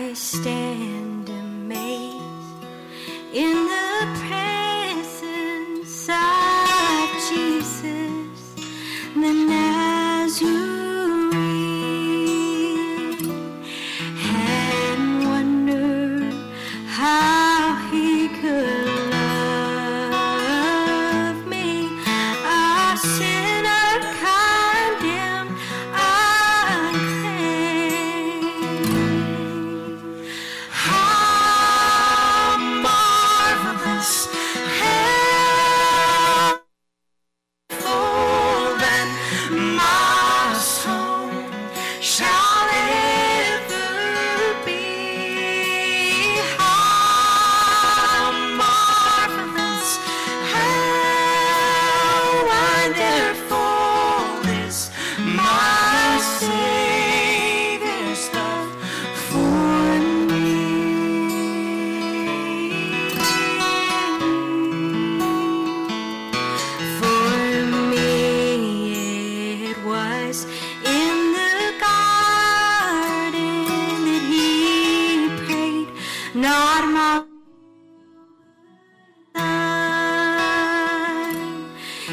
I stand. shall ever be. How wonderful.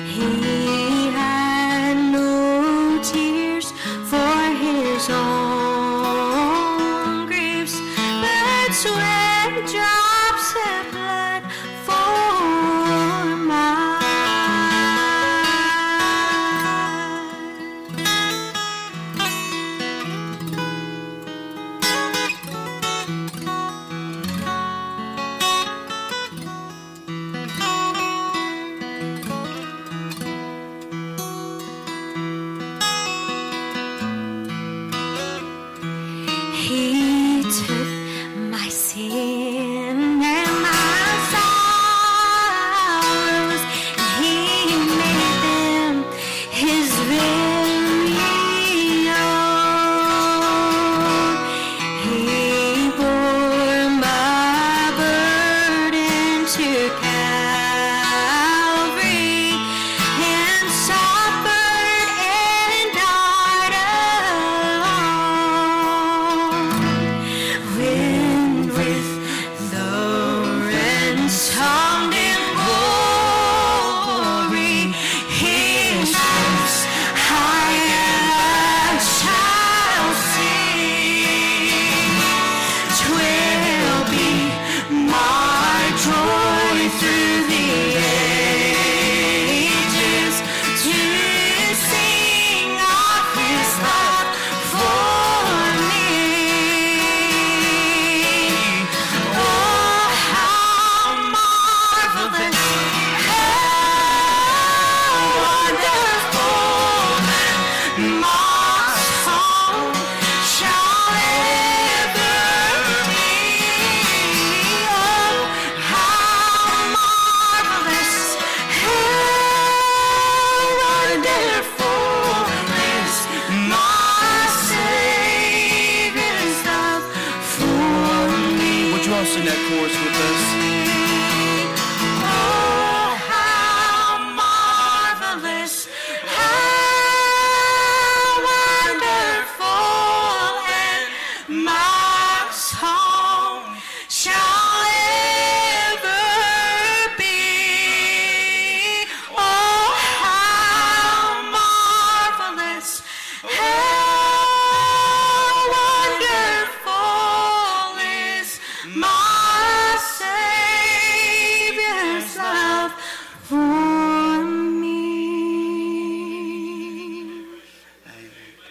He had no tears for his own. living sing that chorus with us?